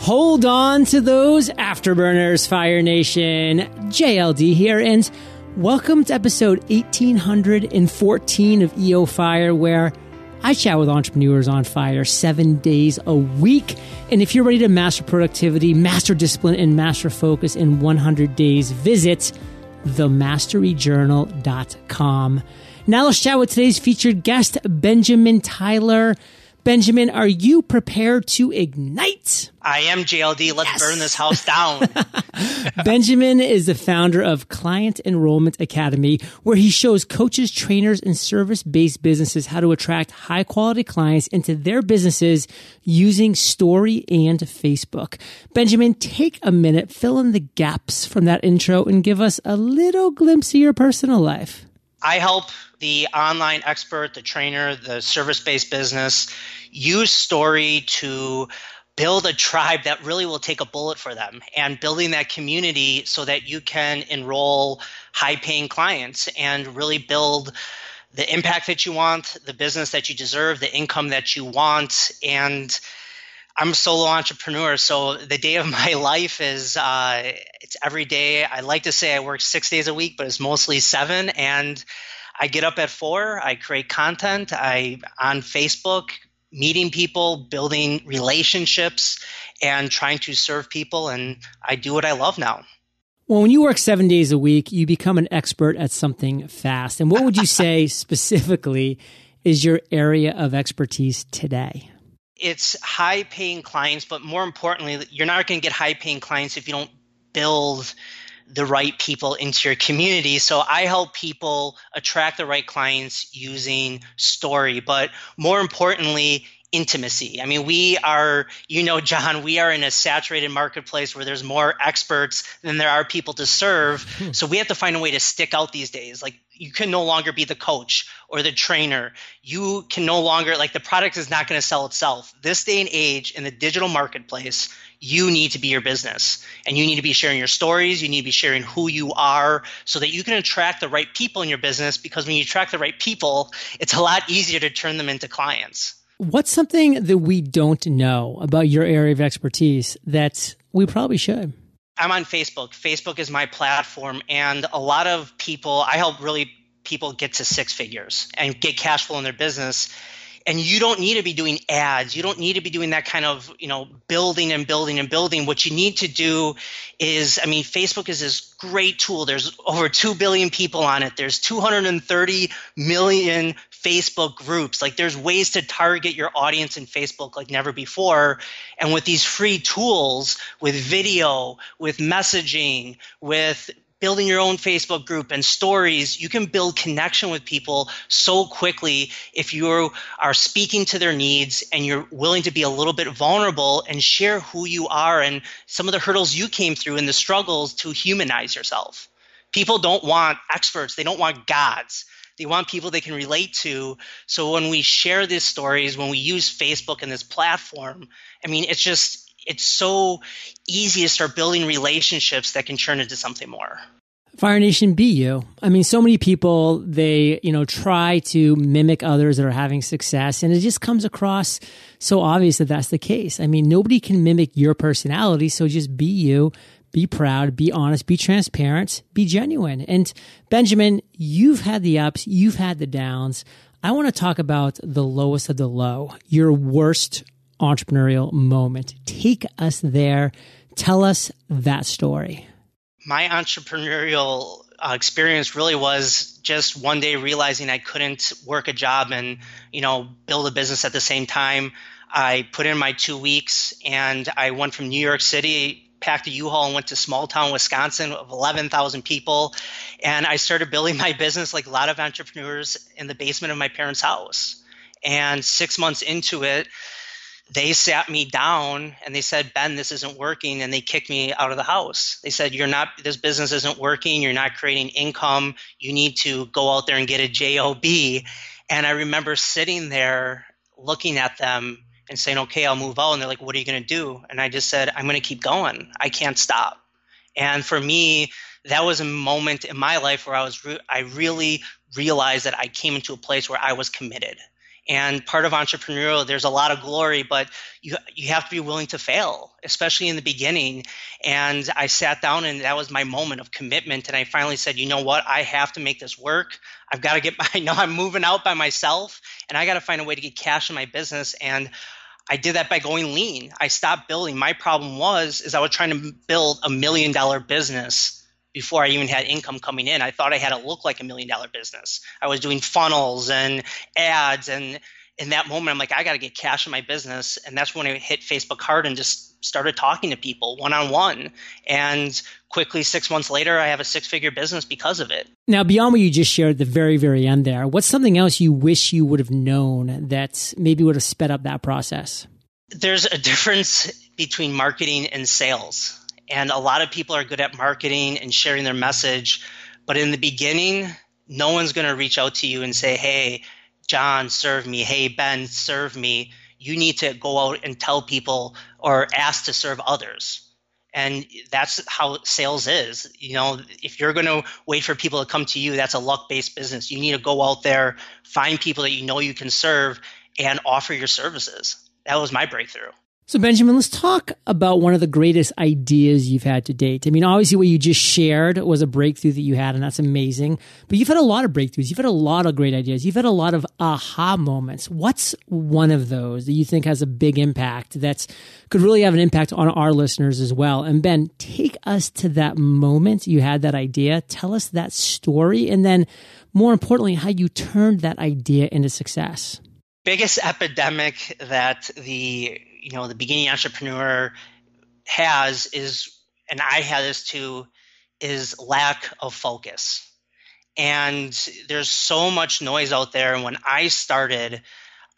Hold on to those afterburners, Fire Nation. JLD here, and welcome to episode 1814 of EO Fire, where I chat with entrepreneurs on fire seven days a week. And if you're ready to master productivity, master discipline, and master focus in 100 days, visit themasteryjournal.com. Now let's chat with today's featured guest, Benjamin Tyler. Benjamin, are you prepared to ignite? I am JLD. Let's yes. burn this house down. Benjamin is the founder of Client Enrollment Academy, where he shows coaches, trainers, and service based businesses how to attract high quality clients into their businesses using story and Facebook. Benjamin, take a minute, fill in the gaps from that intro, and give us a little glimpse of your personal life. I help the online expert, the trainer, the service based business use story to build a tribe that really will take a bullet for them and building that community so that you can enroll high paying clients and really build the impact that you want, the business that you deserve, the income that you want. And I'm a solo entrepreneur, so the day of my life is uh, it's every day. I like to say I work six days a week, but it's mostly seven. And I get up at four. I create content. I on Facebook, meeting people, building relationships, and trying to serve people. And I do what I love now. Well, when you work seven days a week, you become an expert at something fast. And what would you say specifically is your area of expertise today? It's high paying clients, but more importantly, you're not going to get high paying clients if you don't build the right people into your community. So I help people attract the right clients using story, but more importantly, intimacy. I mean, we are, you know, John, we are in a saturated marketplace where there's more experts than there are people to serve. Hmm. so we have to find a way to stick out these days. Like you can no longer be the coach or the trainer. You can no longer like the product is not going to sell itself. This day and age in the digital marketplace, you need to be your business and you need to be sharing your stories. You need to be sharing who you are so that you can attract the right people in your business because when you attract the right people, it's a lot easier to turn them into clients. What's something that we don't know about your area of expertise that we probably should? I'm on Facebook. Facebook is my platform, and a lot of people, I help really people get to six figures and get cash flow in their business. And you don't need to be doing ads. You don't need to be doing that kind of you know building and building and building. What you need to do is i mean facebook is this great tool. There's over 2 billion people on it. There's 230 million facebook groups like there's ways to target your audience in facebook like never before and with these free tools with video with messaging with building your own Facebook group and stories, you can build connection with people so quickly if you are speaking to their needs and you're willing to be a little bit vulnerable and share who you are and some of the hurdles you came through and the struggles to humanize yourself. People don't want experts, they don't want gods. They want people they can relate to. So when we share these stories, when we use Facebook and this platform, I mean, it's just it's so easy to start building relationships that can turn into something more. Fire Nation, be you. I mean, so many people, they, you know, try to mimic others that are having success, and it just comes across so obvious that that's the case. I mean, nobody can mimic your personality, so just be you, be proud, be honest, be transparent, be genuine. And Benjamin, you've had the ups, you've had the downs. I want to talk about the lowest of the low, your worst entrepreneurial moment. Take us there. Tell us that story. My entrepreneurial uh, experience really was just one day realizing I couldn't work a job and you know build a business at the same time. I put in my two weeks and I went from New York City packed a U-Haul and went to small town Wisconsin of 11,000 people. And I started building my business like a lot of entrepreneurs in the basement of my parents' house. And six months into it, they sat me down and they said, Ben, this isn't working. And they kicked me out of the house. They said, You're not, this business isn't working. You're not creating income. You need to go out there and get a JOB. And I remember sitting there looking at them and saying, Okay, I'll move out. And they're like, What are you going to do? And I just said, I'm going to keep going. I can't stop. And for me, that was a moment in my life where I was, re- I really realized that I came into a place where I was committed And part of entrepreneurial, there's a lot of glory, but you you have to be willing to fail, especially in the beginning. And I sat down, and that was my moment of commitment. And I finally said, you know what? I have to make this work. I've got to get. my, I know I'm moving out by myself, and I got to find a way to get cash in my business. And I did that by going lean. I stopped building. My problem was is I was trying to build a million dollar business before I even had income coming in. I thought I had to look like a million dollar business. I was doing funnels and ads and in that moment I'm like I got to get cash in my business and that's when I hit Facebook hard and just started talking to people one on one and quickly 6 months later I have a six figure business because of it. Now beyond what you just shared at the very very end there, what's something else you wish you would have known that maybe would have sped up that process? There's a difference between marketing and sales and a lot of people are good at marketing and sharing their message. But in the beginning, no one's going to reach out to you and say, hey, John, serve me. Hey, Ben, serve me. You need to go out and tell people or ask to serve others. And that's how sales is. You know, if you're going to wait for people to come to you, that's a luck based business. You need to go out there, find people that you know you can serve, and offer your services. That was my breakthrough. So, Benjamin, let's talk about one of the greatest ideas you've had to date. I mean, obviously, what you just shared was a breakthrough that you had, and that's amazing. But you've had a lot of breakthroughs. You've had a lot of great ideas. You've had a lot of aha moments. What's one of those that you think has a big impact that's could really have an impact on our listeners as well? And Ben, take us to that moment you had that idea. Tell us that story, and then more importantly, how you turned that idea into success. Biggest epidemic that the you know the beginning entrepreneur has is and i had this too is lack of focus. And there's so much noise out there. And when i started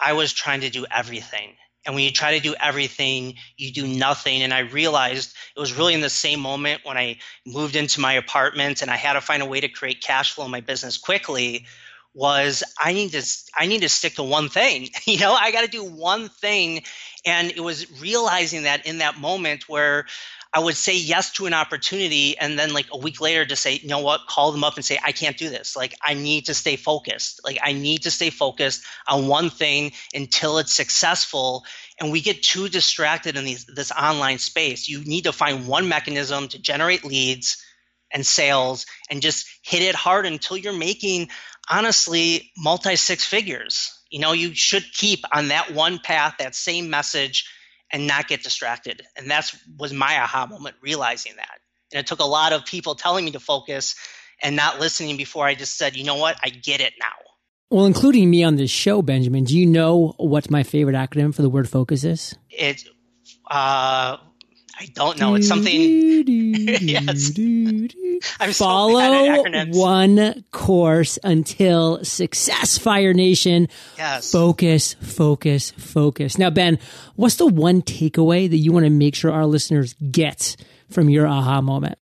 i was trying to do everything. And when you try to do everything you do nothing. And i realized it was really in the same moment when i moved into my apartment and i had to find a way to create cash flow in my business quickly was I need to I need to stick to one thing. You know, I got to do one thing and it was realizing that in that moment where I would say yes to an opportunity and then like a week later to say, you know what, call them up and say, I can't do this. Like I need to stay focused. Like I need to stay focused on one thing until it's successful. And we get too distracted in these, this online space. You need to find one mechanism to generate leads and sales and just hit it hard until you're making honestly multi six figures. You know, you should keep on that one path, that same message, and not get distracted. And that's was my aha moment, realizing that. And it took a lot of people telling me to focus and not listening before I just said, you know what, I get it now. Well, including me on this show, Benjamin, do you know what my favorite acronym for the word focus is? It's uh I don't know. It's something. yes. I'm Follow so one course until success, Fire Nation. Yes. Focus, focus, focus. Now, Ben, what's the one takeaway that you want to make sure our listeners get from your aha moment?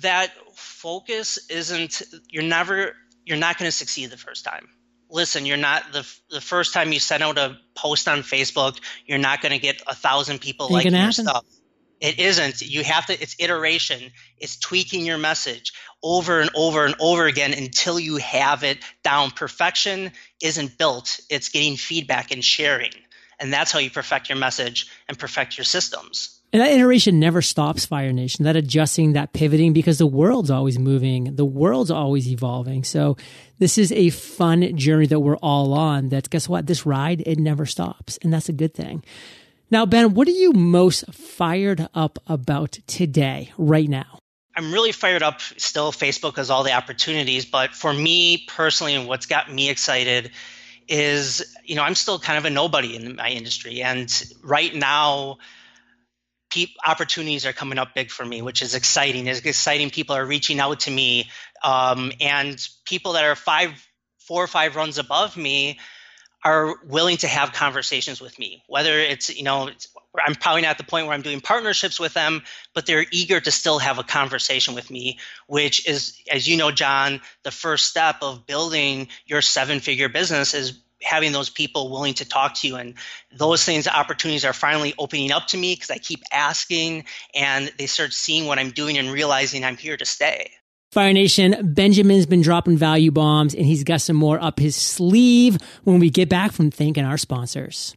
That focus isn't. You're never. You're not going to succeed the first time listen, you're not the the first time you send out a post on Facebook, you're not going to get a thousand people Ain't liking your happen. stuff. It isn't. You have to, it's iteration. It's tweaking your message over and over and over again until you have it down. Perfection isn't built, it's getting feedback and sharing. And that's how you perfect your message and perfect your systems. And that iteration never stops, Fire Nation. That adjusting, that pivoting, because the world's always moving, the world's always evolving. So this is a fun journey that we're all on. That guess what? This ride, it never stops. And that's a good thing. Now, Ben, what are you most fired up about today, right now? I'm really fired up still. Facebook has all the opportunities, but for me personally, and what's got me excited is, you know, I'm still kind of a nobody in my industry. And right now, pe- opportunities are coming up big for me, which is exciting. It's exciting. People are reaching out to me. Um, and people that are five, four or five runs above me are willing to have conversations with me whether it's you know it's, i'm probably not at the point where i'm doing partnerships with them but they're eager to still have a conversation with me which is as you know john the first step of building your seven figure business is having those people willing to talk to you. And those things opportunities are finally opening up to me because i keep asking and they start seeing what i'm doing and realizing i'm here to stay Fire Nation, Benjamin's been dropping value bombs and he's got some more up his sleeve when we get back from thanking our sponsors.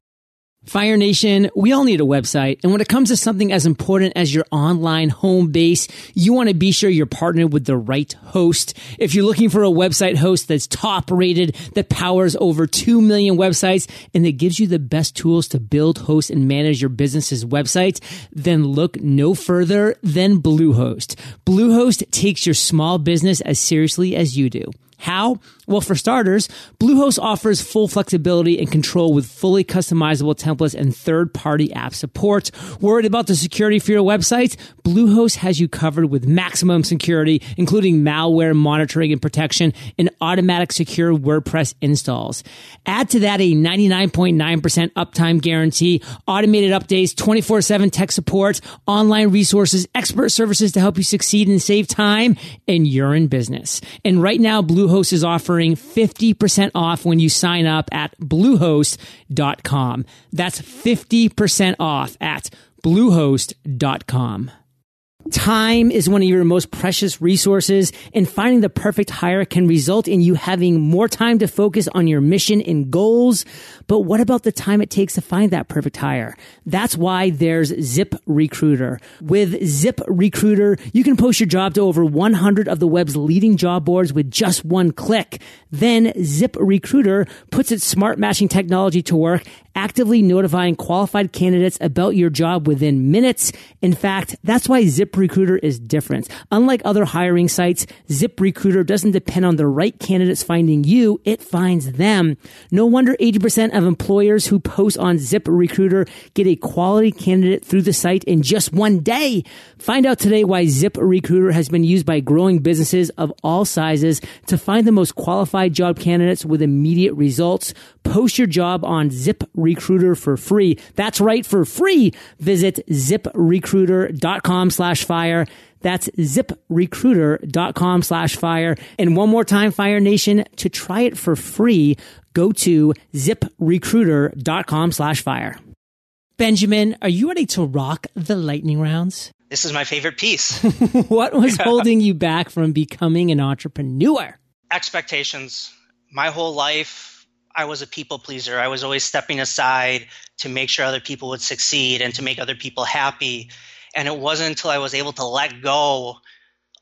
Fire Nation, we all need a website. And when it comes to something as important as your online home base, you want to be sure you're partnered with the right host. If you're looking for a website host that's top rated, that powers over 2 million websites, and that gives you the best tools to build, host, and manage your business's websites, then look no further than Bluehost. Bluehost takes your small business as seriously as you do. How? Well, for starters, Bluehost offers full flexibility and control with fully customizable templates and third-party app support. Worried about the security for your website? Bluehost has you covered with maximum security, including malware monitoring and protection and automatic secure WordPress installs. Add to that a 99.9% uptime guarantee, automated updates, 24-7 tech support, online resources, expert services to help you succeed and save time, and you're in business. And right now, Bluehost is offering offering 50% off when you sign up at bluehost.com. That's 50% off at bluehost.com. Time is one of your most precious resources and finding the perfect hire can result in you having more time to focus on your mission and goals. But what about the time it takes to find that perfect hire? That's why there's Zip Recruiter. With Zip Recruiter, you can post your job to over 100 of the web's leading job boards with just one click. Then Zip Recruiter puts its smart matching technology to work actively notifying qualified candidates about your job within minutes. In fact, that's why ZipRecruiter is different. Unlike other hiring sites, ZipRecruiter doesn't depend on the right candidates finding you, it finds them. No wonder 80% of employers who post on ZipRecruiter get a quality candidate through the site in just one day. Find out today why ZipRecruiter has been used by growing businesses of all sizes to find the most qualified job candidates with immediate results. Post your job on ZipRecruiter for free. That's right, for free. Visit ziprecruiter.com slash fire. That's ziprecruiter.com slash fire. And one more time, Fire Nation, to try it for free, go to ziprecruiter.com slash fire. Benjamin, are you ready to rock the lightning rounds? This is my favorite piece. what was holding you back from becoming an entrepreneur? Expectations. My whole life, I was a people pleaser. I was always stepping aside to make sure other people would succeed and to make other people happy. And it wasn't until I was able to let go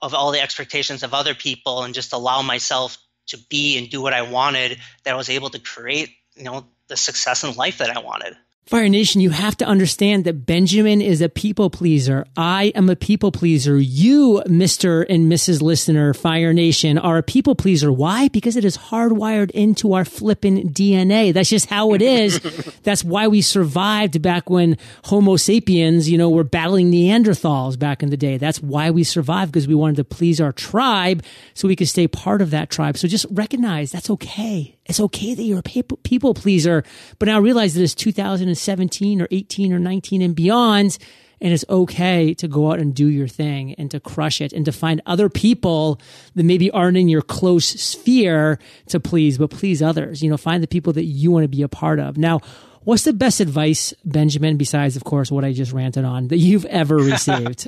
of all the expectations of other people and just allow myself to be and do what I wanted that I was able to create, you know, the success in life that I wanted. Fire Nation, you have to understand that Benjamin is a people pleaser. I am a people pleaser. You, Mr. and Mrs. Listener, Fire Nation, are a people pleaser. Why? Because it is hardwired into our flippin' DNA. That's just how it is. That's why we survived back when Homo sapiens, you know, were battling Neanderthals back in the day. That's why we survived because we wanted to please our tribe so we could stay part of that tribe. So just recognize that's okay. It's okay that you're a people pleaser, but now realize that it's 2017 or 18 or 19 and beyond. And it's okay to go out and do your thing and to crush it and to find other people that maybe aren't in your close sphere to please, but please others. You know, find the people that you want to be a part of. Now, what's the best advice, Benjamin, besides, of course, what I just ranted on that you've ever received?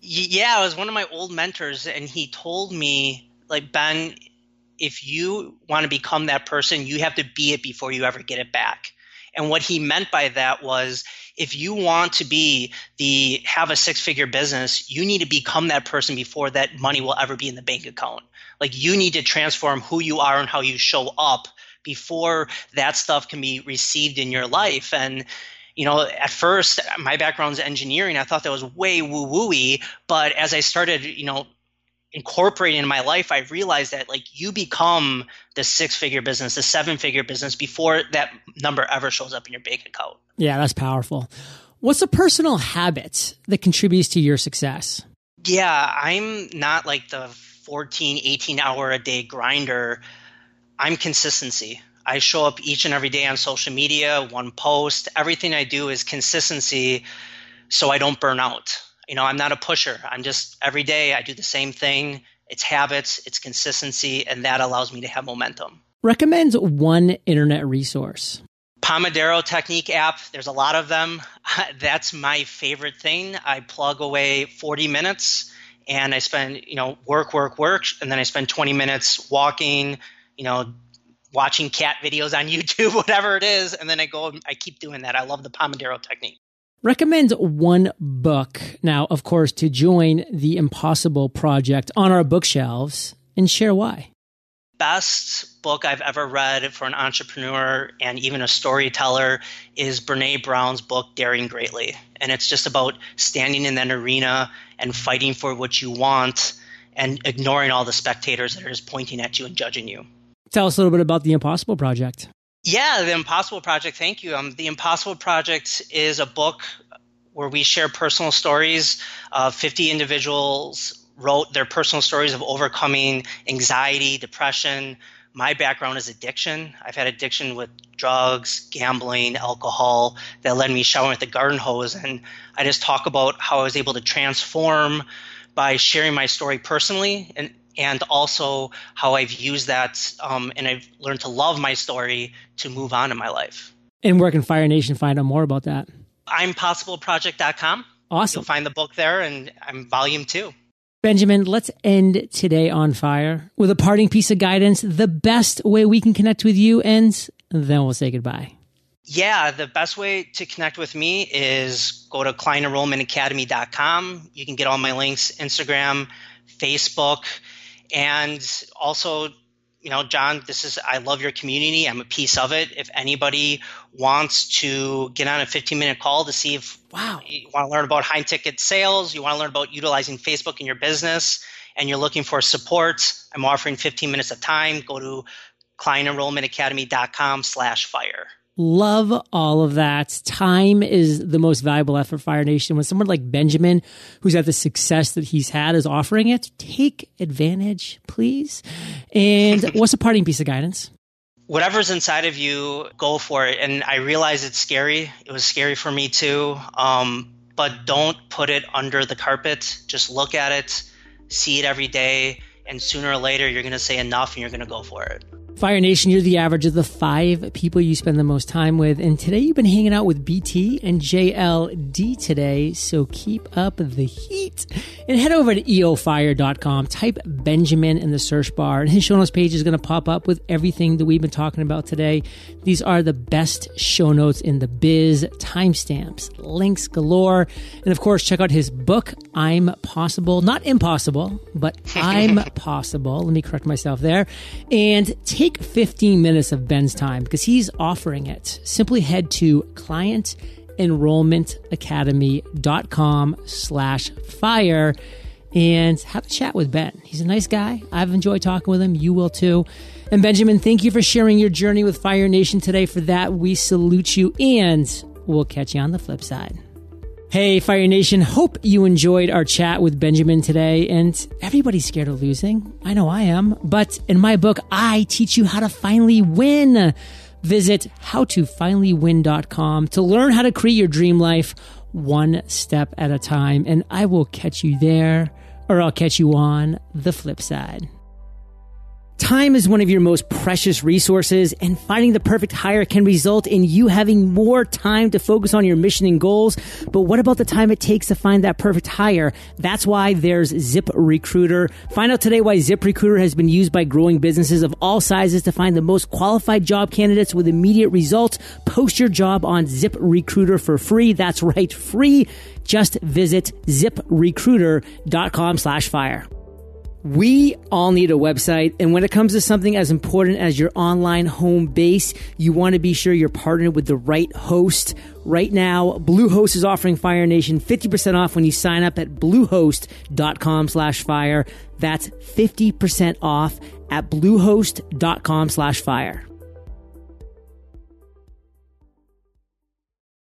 yeah, it was one of my old mentors, and he told me, like, Ben, if you want to become that person, you have to be it before you ever get it back. And what he meant by that was if you want to be the have a six figure business, you need to become that person before that money will ever be in the bank account. Like you need to transform who you are and how you show up before that stuff can be received in your life. And you know, at first, my background is engineering. I thought that was way woo wooey. But as I started, you know, incorporating in my life, I realized that like you become the six figure business, the seven figure business before that number ever shows up in your bank account. Yeah, that's powerful. What's a personal habit that contributes to your success? Yeah, I'm not like the 14, 18 hour a day grinder. I'm consistency. I show up each and every day on social media, one post. Everything I do is consistency so I don't burn out you know, I'm not a pusher. I'm just every day I do the same thing. It's habits, it's consistency, and that allows me to have momentum. Recommends one internet resource. Pomodoro Technique app, there's a lot of them. That's my favorite thing. I plug away 40 minutes and I spend, you know, work, work, work, and then I spend 20 minutes walking, you know, watching cat videos on YouTube, whatever it is, and then I go I keep doing that. I love the Pomodoro technique. Recommend one book now, of course, to join the Impossible Project on our bookshelves and share why. Best book I've ever read for an entrepreneur and even a storyteller is Brene Brown's book, Daring Greatly. And it's just about standing in that arena and fighting for what you want and ignoring all the spectators that are just pointing at you and judging you. Tell us a little bit about the Impossible Project. Yeah, the Impossible Project. Thank you. Um, the Impossible Project is a book where we share personal stories. Uh, 50 individuals wrote their personal stories of overcoming anxiety, depression. My background is addiction. I've had addiction with drugs, gambling, alcohol that led me showering with the garden hose. And I just talk about how I was able to transform by sharing my story personally and and also how I've used that um, and I've learned to love my story to move on in my life. And where can Fire Nation find out more about that? I'm possibleproject.com. Awesome. You'll find the book there, and I'm volume two. Benjamin, let's end today on fire with a parting piece of guidance, the best way we can connect with you, and then we'll say goodbye. Yeah, the best way to connect with me is go to clientenrollmentacademy.com. You can get all my links Instagram, Facebook, and also you know, John, this is, I love your community. I'm a piece of it. If anybody wants to get on a 15 minute call to see if wow. you want to learn about high ticket sales, you want to learn about utilizing Facebook in your business, and you're looking for support, I'm offering 15 minutes of time. Go to clientenrollmentacademy.com slash fire. Love all of that. Time is the most valuable effort, Fire Nation. When someone like Benjamin, who's had the success that he's had, is offering it, take advantage, please. And what's a parting piece of guidance? Whatever's inside of you, go for it. And I realize it's scary. It was scary for me too. Um, but don't put it under the carpet. Just look at it, see it every day, and sooner or later, you're going to say enough and you're going to go for it. Fire Nation, you're the average of the five people you spend the most time with. And today you've been hanging out with BT and JLD today. So keep up the heat and head over to eofire.com. Type Benjamin in the search bar, and his show notes page is going to pop up with everything that we've been talking about today. These are the best show notes in the biz, timestamps, links galore. And of course, check out his book, I'm Possible. Not impossible, but I'm Possible. Let me correct myself there. And take take 15 minutes of Ben's time because he's offering it. Simply head to clientenrollmentacademy.com slash fire and have a chat with Ben. He's a nice guy. I've enjoyed talking with him. You will too. And Benjamin, thank you for sharing your journey with Fire Nation today. For that, we salute you and we'll catch you on the flip side. Hey, Fire Nation. Hope you enjoyed our chat with Benjamin today. And everybody's scared of losing. I know I am. But in my book, I teach you how to finally win. Visit howtofinallywin.com to learn how to create your dream life one step at a time. And I will catch you there, or I'll catch you on the flip side. Time is one of your most precious resources, and finding the perfect hire can result in you having more time to focus on your mission and goals. But what about the time it takes to find that perfect hire? That's why there's Zip Recruiter. Find out today why Zip Recruiter has been used by growing businesses of all sizes to find the most qualified job candidates with immediate results. Post your job on Zip Recruiter for free. That's right, free. Just visit ziprecruiter.com slash fire. We all need a website. And when it comes to something as important as your online home base, you want to be sure you're partnered with the right host. Right now, Bluehost is offering Fire Nation 50% off when you sign up at bluehost.com slash fire. That's 50% off at bluehost.com slash fire.